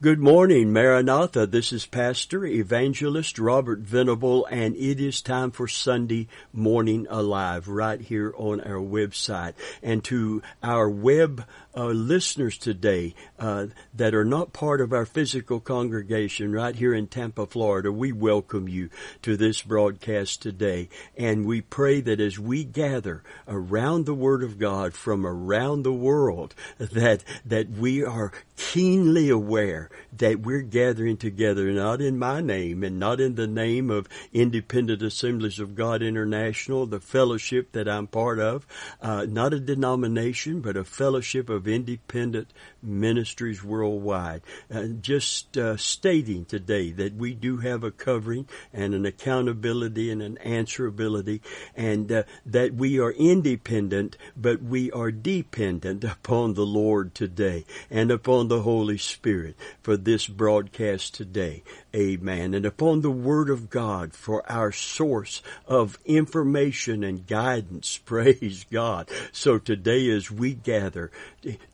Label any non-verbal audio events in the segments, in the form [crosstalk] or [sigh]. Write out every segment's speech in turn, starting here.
Good morning, Maranatha. This is Pastor Evangelist Robert Venable, and it is time for Sunday Morning Alive right here on our website. And to our web uh, listeners today uh, that are not part of our physical congregation right here in Tampa, Florida, we welcome you to this broadcast today. And we pray that as we gather around the Word of God from around the world, that, that we are keenly aware that we're gathering together not in my name and not in the name of Independent Assemblies of God International, the fellowship that I'm part of, uh, not a denomination, but a fellowship of independent ministries worldwide. Uh, just uh, stating today that we do have a covering and an accountability and an answerability, and uh, that we are independent, but we are dependent [laughs] upon the Lord today and upon the Holy Spirit for this broadcast today. Amen. And upon the Word of God for our source of information and guidance. [laughs] Praise God. So today as we gather,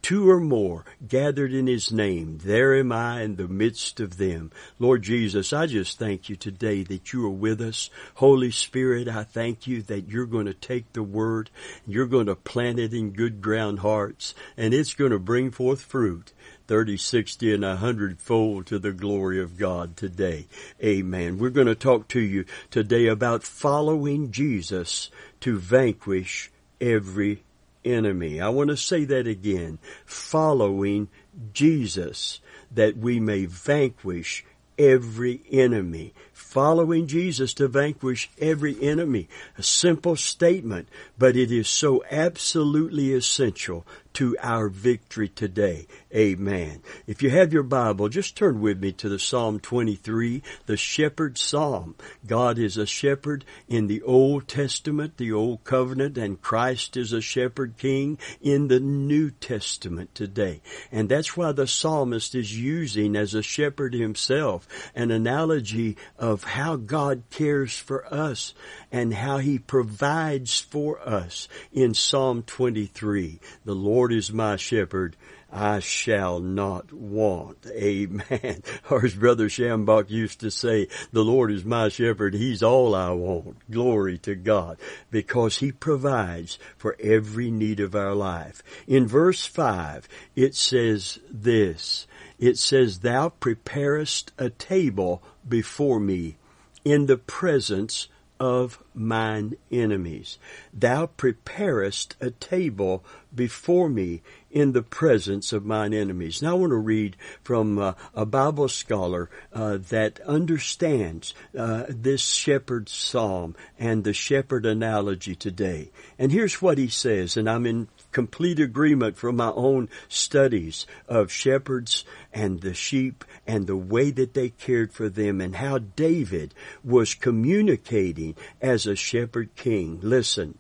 two or more gathered in His name, there am I in the midst of them. Lord Jesus, I just thank you today that you are with us. Holy Spirit, I thank you that you're going to take the Word, you're going to plant it in good ground hearts, and it's going to bring forth fruit. 30, 60, and a hundredfold to the glory of God today. Amen. We're going to talk to you today about following Jesus to vanquish every enemy. I want to say that again. Following Jesus that we may vanquish every enemy. Following Jesus to vanquish every enemy. A simple statement, but it is so absolutely essential to our victory today. Amen. If you have your Bible, just turn with me to the Psalm 23, the shepherd psalm. God is a shepherd in the Old Testament, the Old Covenant, and Christ is a shepherd king in the New Testament today. And that's why the psalmist is using as a shepherd himself an analogy of how God cares for us and how he provides for us in Psalm 23. The Lord is my shepherd. I shall not want. Amen. [laughs] Or as Brother Schambach used to say, the Lord is my shepherd. He's all I want. Glory to God. Because He provides for every need of our life. In verse 5, it says this. It says, Thou preparest a table before me in the presence of mine enemies. Thou preparest a table before me in the presence of mine enemies. Now I want to read from uh, a Bible scholar uh, that understands uh, this shepherd psalm and the shepherd analogy today. And here's what he says, and I'm in complete agreement from my own studies of shepherds and the sheep and the way that they cared for them and how David was communicating as a shepherd king. Listen,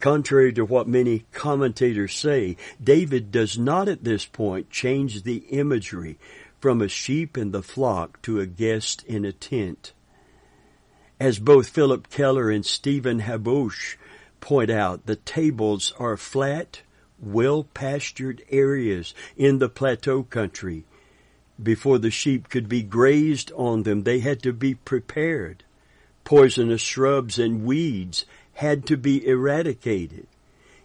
Contrary to what many commentators say, David does not at this point change the imagery from a sheep in the flock to a guest in a tent. As both Philip Keller and Stephen Haboush point out, the tables are flat, well pastured areas in the plateau country. Before the sheep could be grazed on them, they had to be prepared. Poisonous shrubs and weeds had to be eradicated.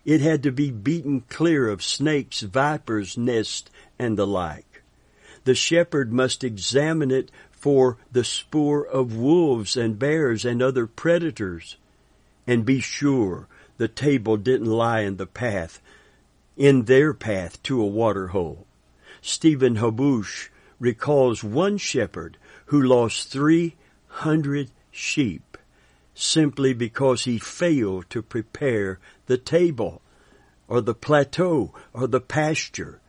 It had to be beaten clear of snakes, vipers, nests, and the like. The shepherd must examine it for the spoor of wolves and bears and other predators and be sure the table didn't lie in the path, in their path to a water hole. Stephen Haboush recalls one shepherd who lost 300 sheep simply because he failed to prepare the table or the plateau or the pasture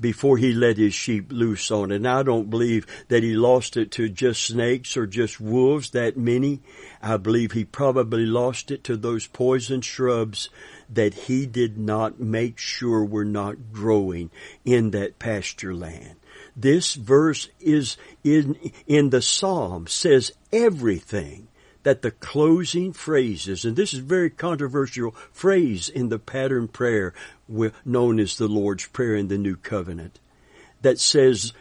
before he let his sheep loose on it. And I don't believe that he lost it to just snakes or just wolves, that many. I believe he probably lost it to those poison shrubs that he did not make sure we're not growing in that pasture land. This verse is in, in the Psalm says everything that the closing phrases, and this is a very controversial phrase in the pattern prayer known as the Lord's Prayer in the New Covenant, that says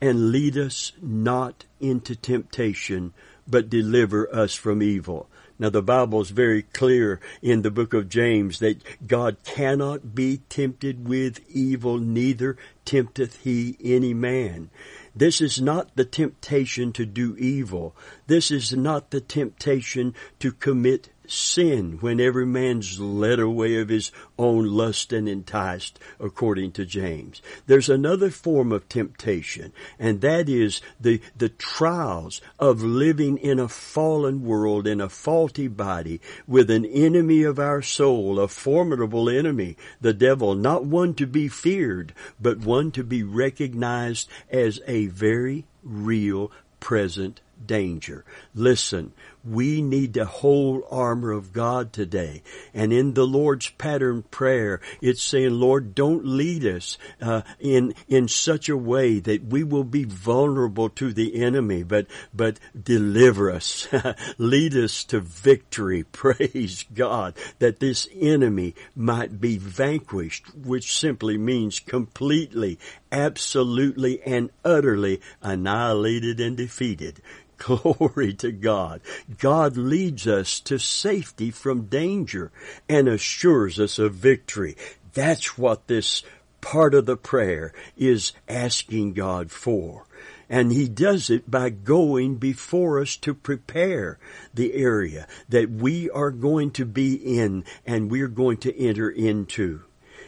and lead us not into temptation, but deliver us from evil. Now the Bible is very clear in the book of James that God cannot be tempted with evil, neither tempteth he any man. This is not the temptation to do evil. This is not the temptation to commit sin when every man's led away of his own lust and enticed, according to James. There's another form of temptation, and that is the, the trials of living in a fallen world, in a faulty body, with an enemy of our soul, a formidable enemy, the devil, not one to be feared, but one to be recognized as a very real present danger. Listen, we need the whole armor of God today. And in the Lord's pattern prayer, it's saying, Lord, don't lead us uh, in in such a way that we will be vulnerable to the enemy, but but deliver us, [laughs] lead us to victory. [laughs] Praise God that this enemy might be vanquished, which simply means completely, absolutely, and utterly annihilated and defeated. [laughs] Glory to God. God leads us to safety from danger and assures us of victory. That's what this part of the prayer is asking God for. And He does it by going before us to prepare the area that we are going to be in and we're going to enter into.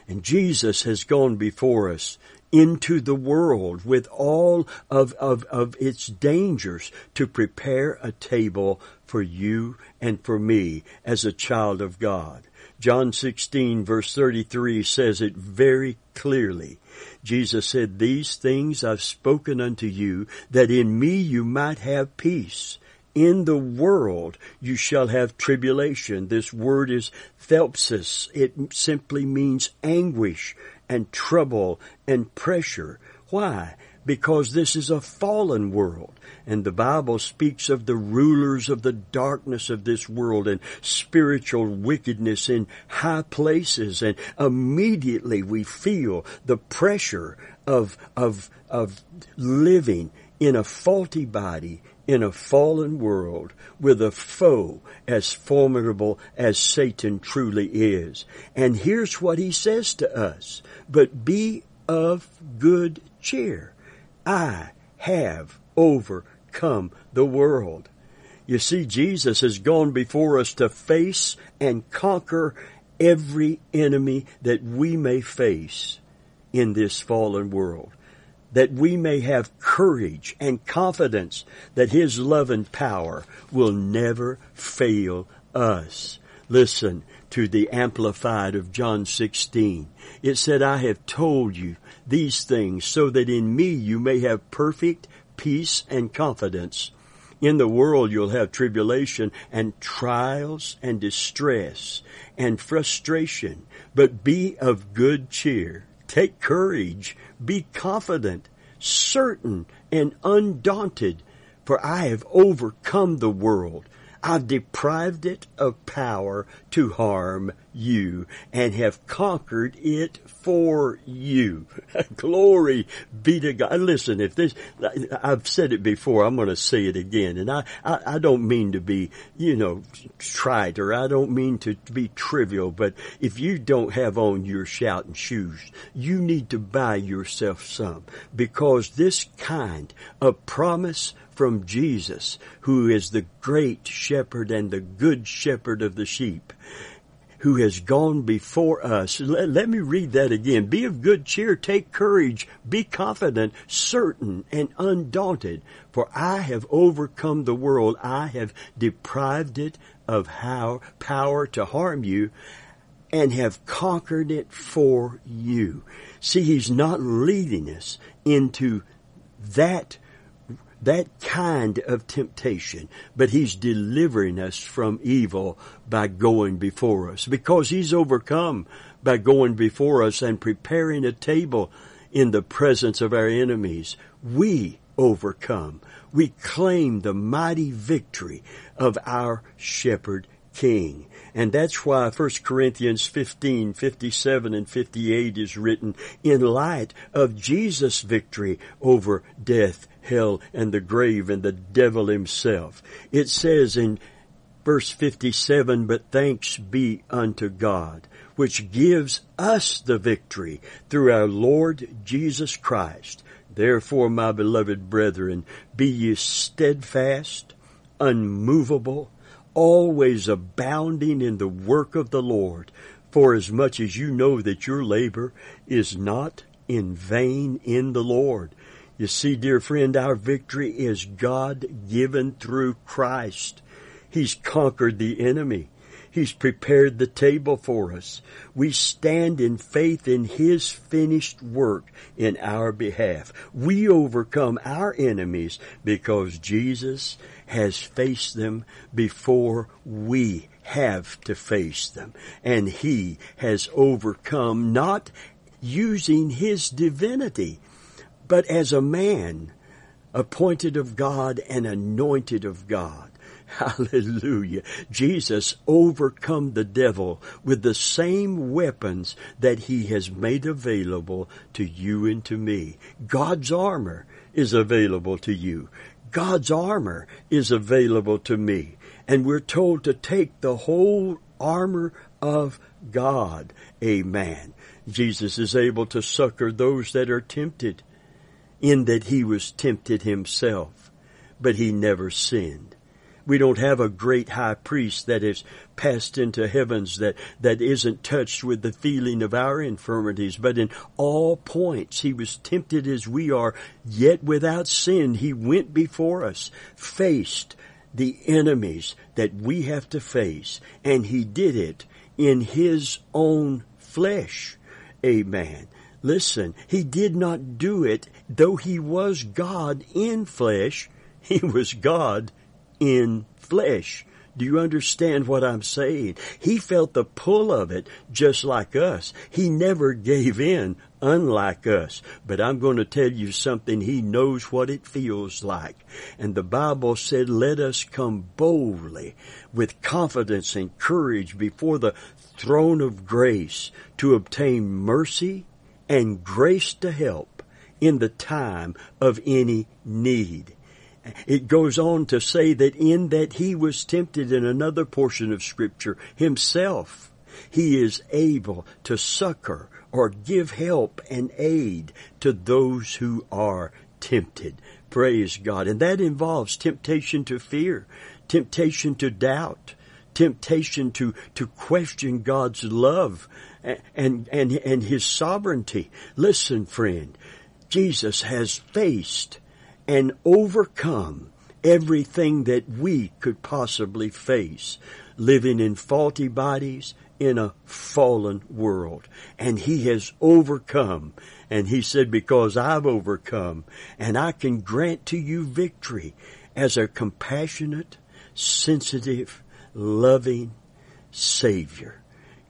And Jesus has gone before us into the world with all of, of, of its dangers to prepare a table for you and for me as a child of God. John 16 verse 33 says it very clearly. Jesus said, These things I've spoken unto you, that in me you might have peace. In the world you shall have tribulation. This word is thlipsis. It simply means anguish and trouble and pressure. Why? Because this is a fallen world. And the Bible speaks of the rulers of the darkness of this world and spiritual wickedness in high places. And immediately we feel the pressure of, of, of living in a faulty body in a fallen world with a foe as formidable as Satan truly is. And here's what he says to us, but be of good cheer. I have overcome the world. You see, Jesus has gone before us to face and conquer every enemy that we may face in this fallen world that we may have courage and confidence that His love and power will never fail us. Listen to the Amplified of John 16. It said, I have told you these things so that in me you may have perfect peace and confidence. In the world you'll have tribulation and trials and distress and frustration, but be of good cheer. Take courage. Be confident, certain, and undaunted, for I have overcome the world. I've deprived it of power to harm you and have conquered it for you. [laughs] Glory be to God. Listen, if this, I've said it before, I'm going to say it again. And I, I, I, don't mean to be, you know, trite or I don't mean to be trivial, but if you don't have on your shouting shoes, you need to buy yourself some because this kind of promise from Jesus, who is the great shepherd and the good shepherd of the sheep, who has gone before us. Let, let, me read that again. Be of good cheer, take courage, be confident, certain, and undaunted. For I have overcome the world. I have deprived it of how, power to harm you and have conquered it for you. See, he's not leading us into that that kind of temptation, but He's delivering us from evil by going before us because He's overcome by going before us and preparing a table in the presence of our enemies. We overcome. We claim the mighty victory of our shepherd king. And that's why 1 Corinthians 15, 57 and 58 is written in light of Jesus' victory over death, hell, and the grave and the devil himself. It says in verse 57, but thanks be unto God, which gives us the victory through our Lord Jesus Christ. Therefore, my beloved brethren, be ye steadfast, unmovable, always abounding in the work of the Lord, for as much as you know that your labor is not in vain in the Lord. You see, dear friend, our victory is God given through Christ. He's conquered the enemy. He's prepared the table for us. We stand in faith in His finished work in our behalf. We overcome our enemies because Jesus has faced them before we have to face them. And He has overcome not using His divinity, but as a man appointed of God and anointed of God. [laughs] Hallelujah. Jesus overcome the devil with the same weapons that he has made available to you and to me. God's armor is available to you. God's armor is available to me. And we're told to take the whole armor of God. Amen. Jesus is able to succor those that are tempted in that he was tempted himself, but he never sinned. We don't have a great high priest that is passed into heavens that, that isn't touched with the feeling of our infirmities, but in all points he was tempted as we are, yet without sin he went before us, faced the enemies that we have to face, and he did it in his own flesh. Amen. Listen, he did not do it, though he was God in flesh, he was God in flesh. Do you understand what I'm saying? He felt the pull of it just like us. He never gave in unlike us. But I'm going to tell you something. He knows what it feels like. And the Bible said, let us come boldly with confidence and courage before the throne of grace to obtain mercy and grace to help in the time of any need. It goes on to say that in that he was tempted in another portion of scripture himself, he is able to succor or give help and aid to those who are tempted. Praise God. And that involves temptation to fear, temptation to doubt, temptation to, to question God's love and, and, and His sovereignty. Listen, friend, Jesus has faced and overcome everything that we could possibly face living in faulty bodies in a fallen world. And he has overcome. And he said, because I've overcome and I can grant to you victory as a compassionate, sensitive, loving Savior.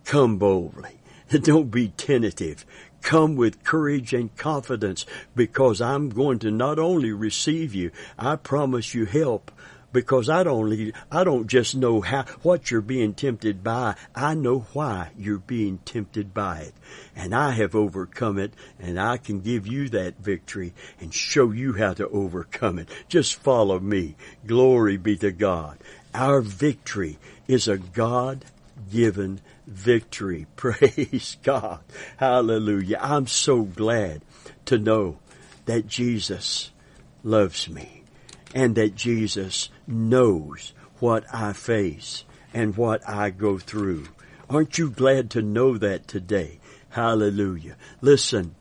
Come boldly. [laughs] Don't be tentative. Come with courage and confidence because I'm going to not only receive you, I promise you help because I don't I don't just know how what you're being tempted by. I know why you're being tempted by it. And I have overcome it and I can give you that victory and show you how to overcome it. Just follow me. Glory be to God. Our victory is a God given victory. [laughs] Praise God. Hallelujah. I'm so glad to know that Jesus loves me and that Jesus knows what I face and what I go through. Aren't you glad to know that today? Hallelujah. Listen,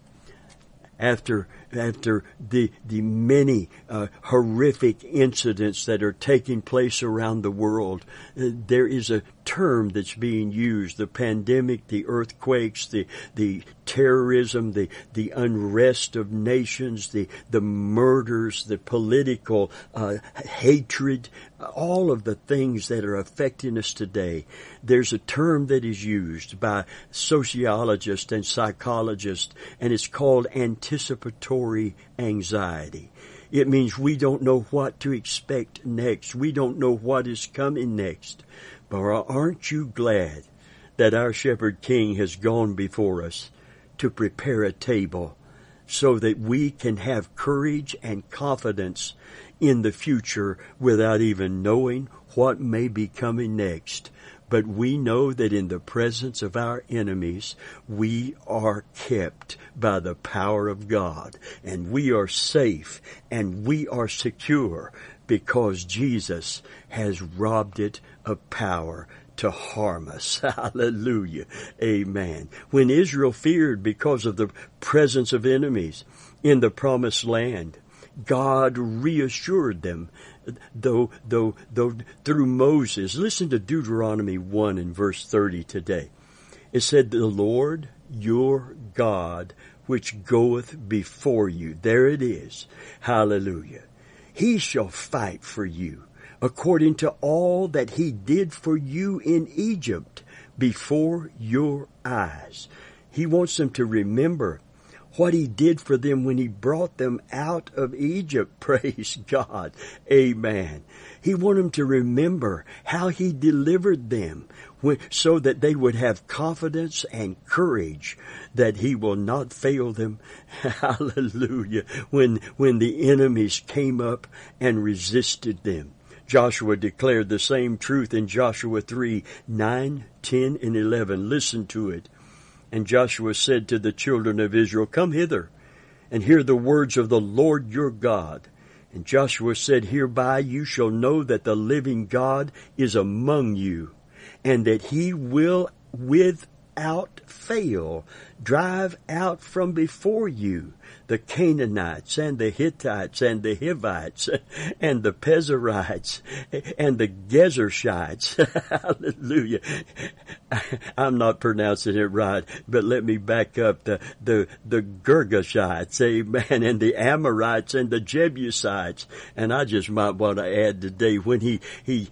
after after the the many uh, horrific incidents that are taking place around the world, uh, there is a term that's being used: the pandemic, the earthquakes, the the terrorism, the the unrest of nations, the the murders, the political uh, hatred, all of the things that are affecting us today. There's a term that is used by sociologists and psychologists, and it's called anticipatory anxiety. It means we don't know what to expect next. We don't know what is coming next. But aren't you glad that our shepherd king has gone before us to prepare a table so that we can have courage and confidence in the future without even knowing what may be coming next. But we know that in the presence of our enemies, we are kept by the power of God and we are safe and we are secure because Jesus has robbed it of power to harm us. [laughs] Hallelujah. Amen. When Israel feared because of the presence of enemies in the promised land, God reassured them though, though, though through Moses. Listen to Deuteronomy 1 and verse 30 today. It said, the Lord your God which goeth before you. There it is. Hallelujah. He shall fight for you according to all that he did for you in Egypt before your eyes. He wants them to remember what he did for them when he brought them out of Egypt. [laughs] Praise God. Amen. He wanted them to remember how he delivered them so that they would have confidence and courage that he will not fail them. [laughs] Hallelujah. When, when the enemies came up and resisted them. Joshua declared the same truth in Joshua 3, 9, 10, and 11. Listen to it. And Joshua said to the children of Israel, Come hither and hear the words of the Lord your God. And Joshua said, Hereby you shall know that the living God is among you, and that he will without fail drive out from before you the Canaanites and the Hittites and the Hivites [laughs] and the Pezerites and the Gezershites. [laughs] Hallelujah. [laughs] I'm not pronouncing it right, but let me back up the, the, the Girgashites, amen, and the Amorites and the Jebusites. And I just might want to add today when he, he,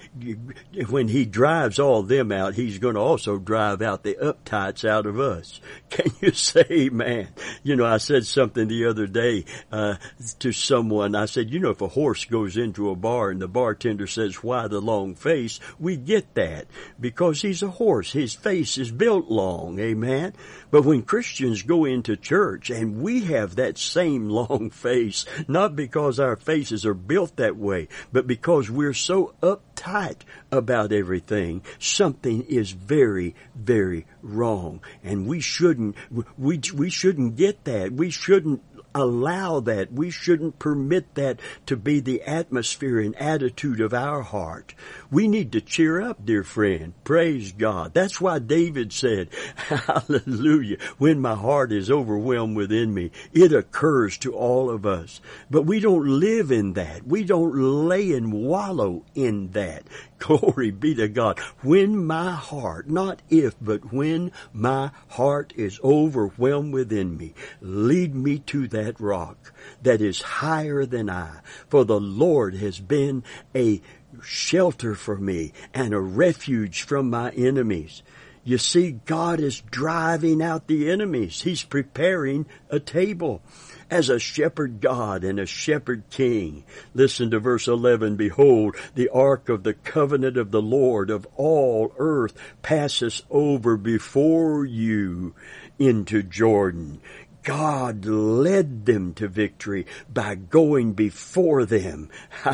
when he drives all them out, he's going to also drive out the uptights out of us. Can you say amen? You know, I said something the other day uh, to someone. I said, you know, if a horse goes into a bar and the bartender says, "Why the long face?" We get that because he's a horse. His face is built long. Amen. But when Christians go into church and we have that same [laughs] long face, not because our faces are built that way, but because we're so uptight about everything, something is very, very wrong. And we shouldn't, we, we shouldn't get that. We shouldn't allow that. We shouldn't permit that to be the atmosphere and attitude of our heart. We need to cheer up, dear friend. Praise God. That's why David said, [laughs] hallelujah, when my heart is overwhelmed within me, it occurs to all of us. But we don't live in that. We don't lay and wallow in that. [laughs] Glory be to God. When my heart, not if, but when my heart is overwhelmed within me, lead me to that rock that is higher than I. For the Lord has been a shelter for me and a refuge from my enemies. You see, God is driving out the enemies. He's preparing a table as a shepherd God and a shepherd king. Listen to verse 11. Behold, the ark of the covenant of the Lord of all earth passes over before you into Jordan. God led them to victory by going before them. [laughs]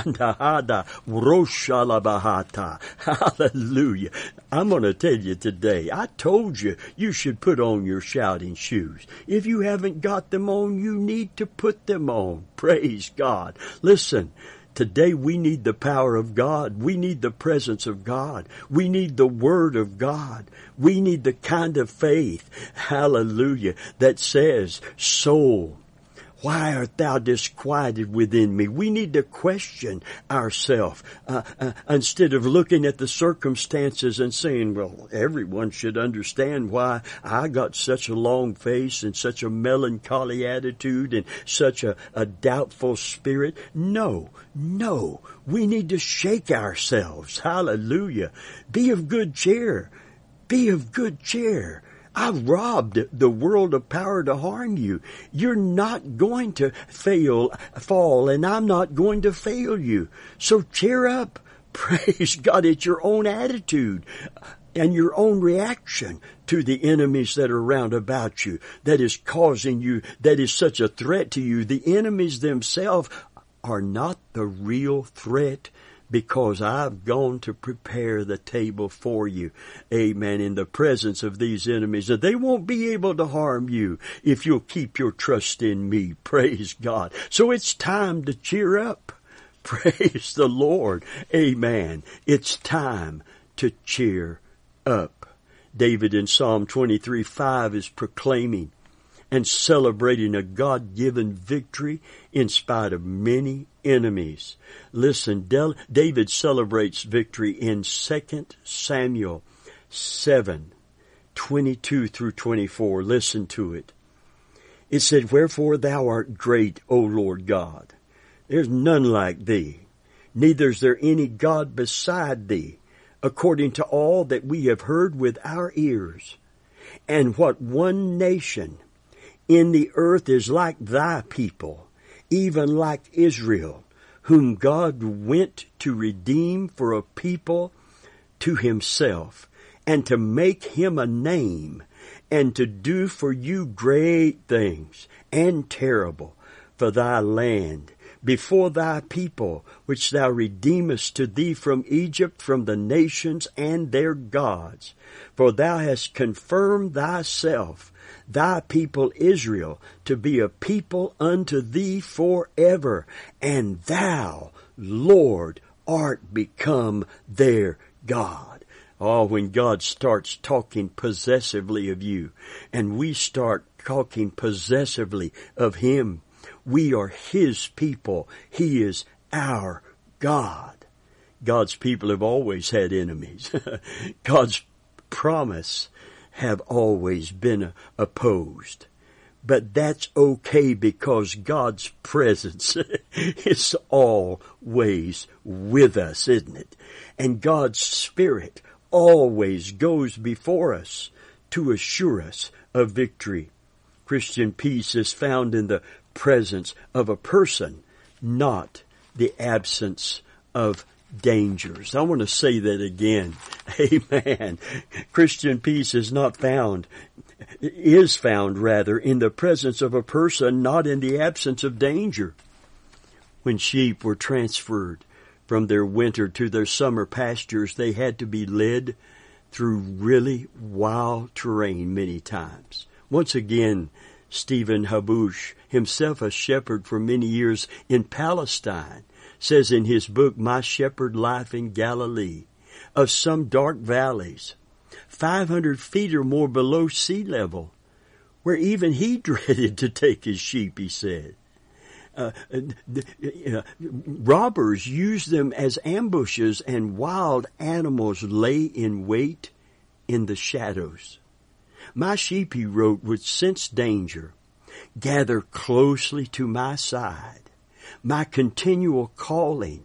[laughs] Hallelujah. I'm going to tell you today, I told you you should put on your shouting shoes. If you haven't got them on, you need to put them on. Praise God. Listen, Today we need the power of God. We need the presence of God. We need the Word of God. We need the kind of faith, hallelujah, that says, soul, why art thou disquieted within me? We need to question ourselves uh, uh, instead of looking at the circumstances and saying, well, everyone should understand why I got such a long face and such a melancholy attitude and such a, a doubtful spirit. No, no. We need to shake ourselves. Hallelujah. Be of good cheer. Be of good cheer. I've robbed the world of power to harm you. You're not going to fail, fall, and I'm not going to fail you. So cheer up. [laughs] Praise God, it's your own attitude and your own reaction to the enemies that are round about you that is causing you, that is such a threat to you. The enemies themselves are not the real threat because I've gone to prepare the table for you. Amen. In the presence of these enemies that they won't be able to harm you if you'll keep your trust in me. [laughs] Praise God. So it's time to cheer up. [laughs] Praise the Lord. Amen. It's time to cheer up. David in Psalm 23 5 is proclaiming and celebrating a God-given victory in spite of many enemies. Listen, David celebrates victory in 2 Samuel 7, 22 through 24. Listen to it. It said, Wherefore thou art great, O Lord God. There's none like thee. Neither is there any God beside thee, according to all that we have heard with our ears. And what one nation in the earth is like thy people, even like Israel, whom God went to redeem for a people to himself, and to make him a name, and to do for you great things and terrible for thy land before thy people, which thou redeemest to thee from Egypt, from the nations and their gods. For thou hast confirmed thyself thy people Israel to be a people unto thee forever, and thou, Lord, art become their God. Oh, when God starts talking possessively of you, and we start talking possessively of Him, we are His people. He is our God. God's people have always had enemies. [laughs] God's promise have always been opposed. But that's okay because God's presence [laughs] is always with us, isn't it? And God's Spirit always goes before us to assure us of victory. Christian peace is found in the presence of a person, not the absence of dangers. I want to say that again. [laughs] Amen. Christian peace is not found, is found rather in the presence of a person, not in the absence of danger. When sheep were transferred from their winter to their summer pastures, they had to be led through really wild terrain many times. Once again, Stephen Haboush, himself a shepherd for many years in Palestine, says in his book, My Shepherd Life in Galilee, of some dark valleys, 500 feet or more below sea level, where even he [laughs] dreaded to take his sheep, he said. Uh, uh, robbers use them as ambushes and wild animals lay in wait in the shadows. My sheep, he wrote, would sense danger, gather closely to my side, my continual calling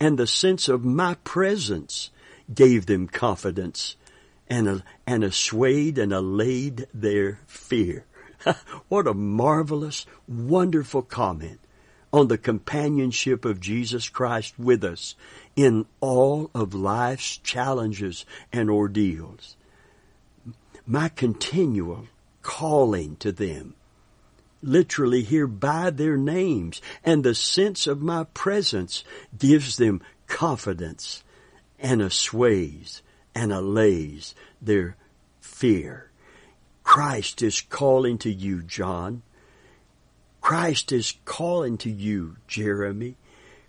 and the sense of my presence gave them confidence and, and assuaged and allayed their fear. [laughs] what a marvelous, wonderful comment on the companionship of Jesus Christ with us in all of life's challenges and ordeals. My continual calling to them literally here by their names, and the sense of my presence gives them confidence and assuages and allays their fear. Christ is calling to you, John. Christ is calling to you, Jeremy.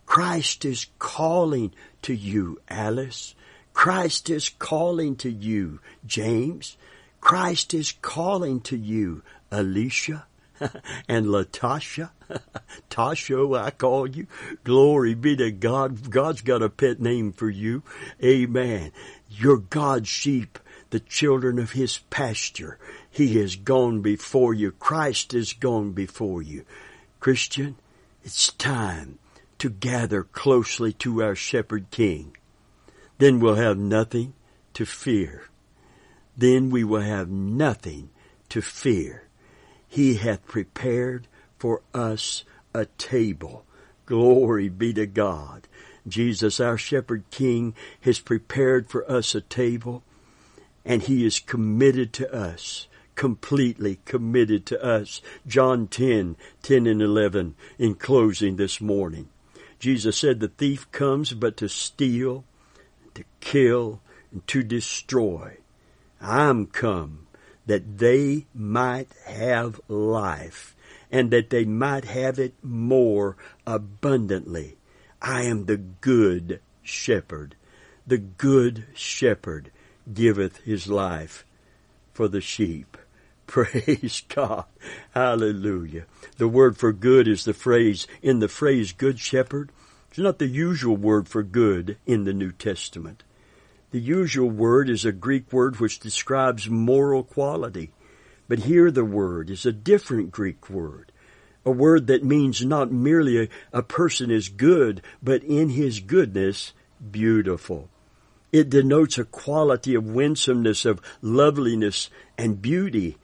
Christ is calling to you, Alice. Christ is calling to you, James. Christ is calling to you, Alicia. [laughs] and Latasha, [laughs] Tasho, I call you. Glory be to God. God's got a pet name for you. Amen. You're God's sheep, the children of His pasture. He has gone before you. Christ has gone before you. Christian, it's time to gather closely to our shepherd king. Then we'll have nothing to fear. Then we will have nothing to fear. He hath prepared for us a table. Glory be to God. Jesus, our shepherd king, has prepared for us a table and he is committed to us completely committed to us. John 10, 10 and 11 in closing this morning. Jesus said the thief comes but to steal, to kill, and to destroy. I'm come that they might have life and that they might have it more abundantly. I am the good shepherd. The good shepherd giveth his life for the sheep. [laughs] Praise God. Hallelujah. The word for good is the phrase, in the phrase good shepherd. It's not the usual word for good in the New Testament. The usual word is a Greek word which describes moral quality. But here the word is a different Greek word. A word that means not merely a, a person is good, but in his goodness, beautiful. It denotes a quality of winsomeness, of loveliness and beauty.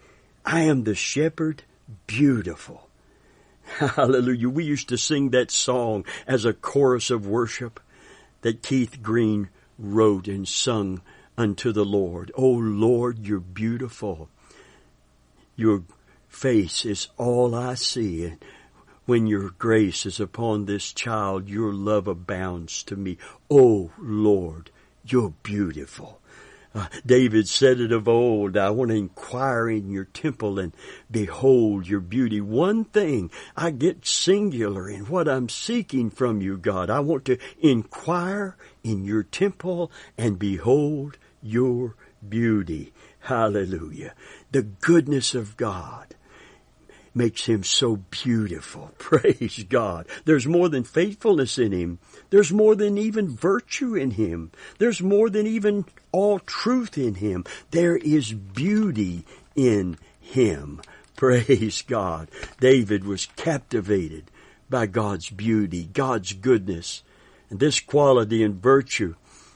I am the shepherd, beautiful. [laughs] Hallelujah. We used to sing that song as a chorus of worship that Keith Green wrote and sung unto the Lord. Oh Lord, you're beautiful. Your face is all I see. And when your grace is upon this child, your love abounds to me. Oh Lord, you're beautiful. Uh, David said it of old, I want to inquire in your temple and behold your beauty. One thing I get singular in what I'm seeking from you, God. I want to inquire in your temple and behold your beauty. Hallelujah. The goodness of God makes him so beautiful. [laughs] Praise God. There's more than faithfulness in him. There's more than even virtue in him. There's more than even all truth in him. There is beauty in him. [laughs] Praise God. David was captivated by God's beauty, God's goodness. And this quality and virtue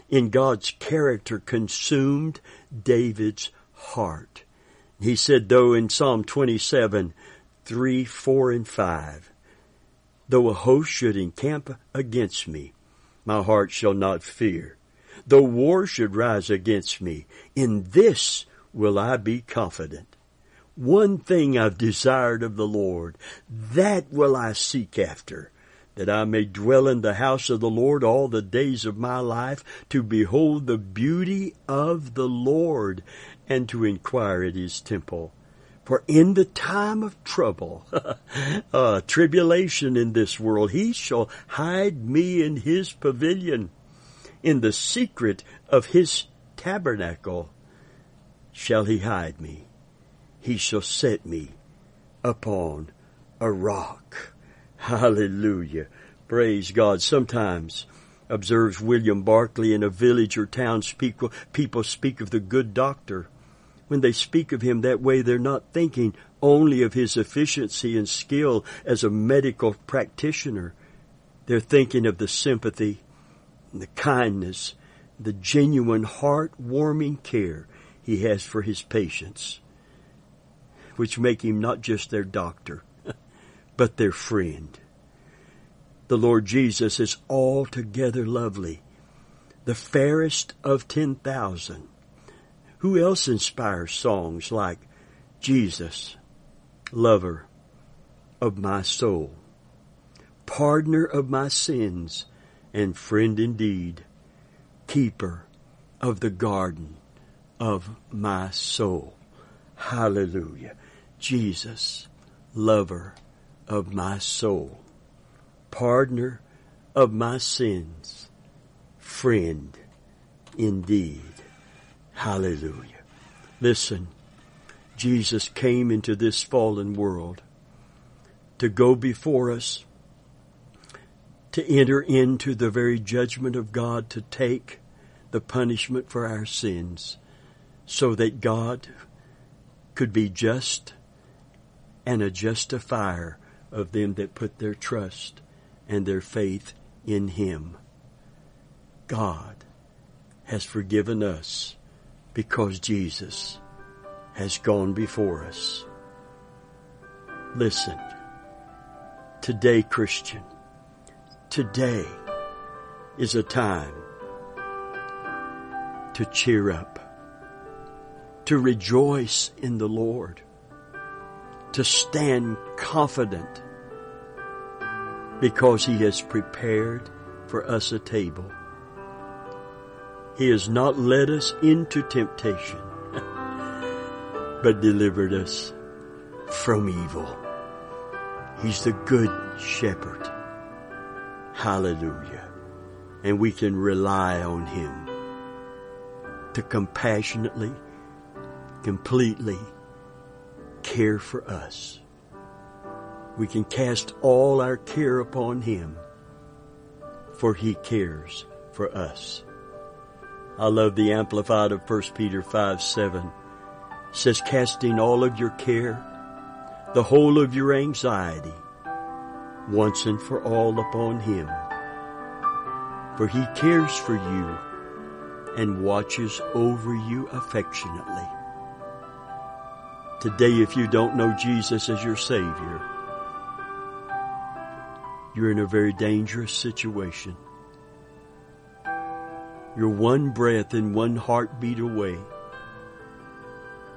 in God's character consumed David's heart. He said, though in Psalm 27, 3, 4, and 5. Though a host should encamp against me, my heart shall not fear. Though war should rise against me, in this will I be confident. One thing I've desired of the Lord, that will I seek after, that I may dwell in the house of the Lord all the days of my life, to behold the beauty of the Lord, and to inquire at his temple. For in the time of trouble, [laughs] uh, tribulation in this world, he shall hide me in his pavilion. In the secret of his tabernacle shall he hide me. He shall set me upon a rock. [laughs] Hallelujah. Praise God. Sometimes, observes William Barclay, in a village or town, people speak of the good doctor when they speak of him that way, they're not thinking only of his efficiency and skill as a medical practitioner. They're thinking of the sympathy the kindness, the genuine heart-warming care he has for his patients, which make him not just their doctor, [laughs] but their friend. The Lord Jesus is altogether lovely, the fairest of ten thousand, who else inspires songs like Jesus, lover of my soul, pardoner of my sins, and friend indeed, keeper of the garden of my soul. Hallelujah. Jesus, lover of my soul, pardoner of my sins, friend indeed. Hallelujah. Listen, Jesus came into this fallen world to go before us, to enter into the very judgment of God, to take the punishment for our sins, so that God could be just and a justifier of them that put their trust and their faith in Him. God has forgiven us because Jesus has gone before us. Listen, today Christian, today is a time to cheer up, to rejoice in the Lord, to stand confident because He has prepared for us a table. He has not led us into temptation, [laughs] but delivered us from evil. He's the good shepherd. Hallelujah. And we can rely on Him to compassionately, completely care for us. We can cast all our care upon Him, for He cares for us. I love the Amplified of 1 Peter 5 7. It says, casting all of your care, the whole of your anxiety, once and for all upon Him. For He cares for you and watches over you affectionately. Today, if you don't know Jesus as your Savior, you're in a very dangerous situation. You're one breath and one heartbeat away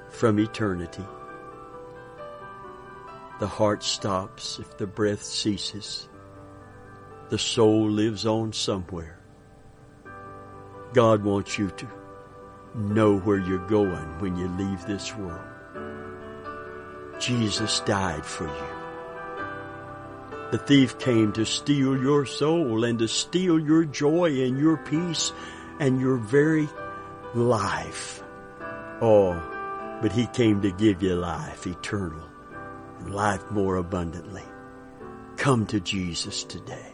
from eternity. The heart stops if the breath ceases. The soul lives on somewhere. God wants you to know where you're going when you leave this world. Jesus died for you. The thief came to steal your soul and to steal your joy and your peace and your very life. Oh, but he came to give you life eternal and life more abundantly. Come to Jesus today.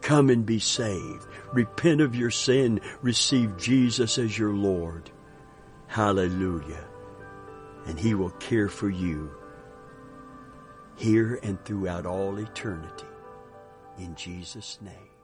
Come and be saved. Repent of your sin. Receive Jesus as your Lord. Hallelujah. And He will care for you here and throughout all eternity. In Jesus' name.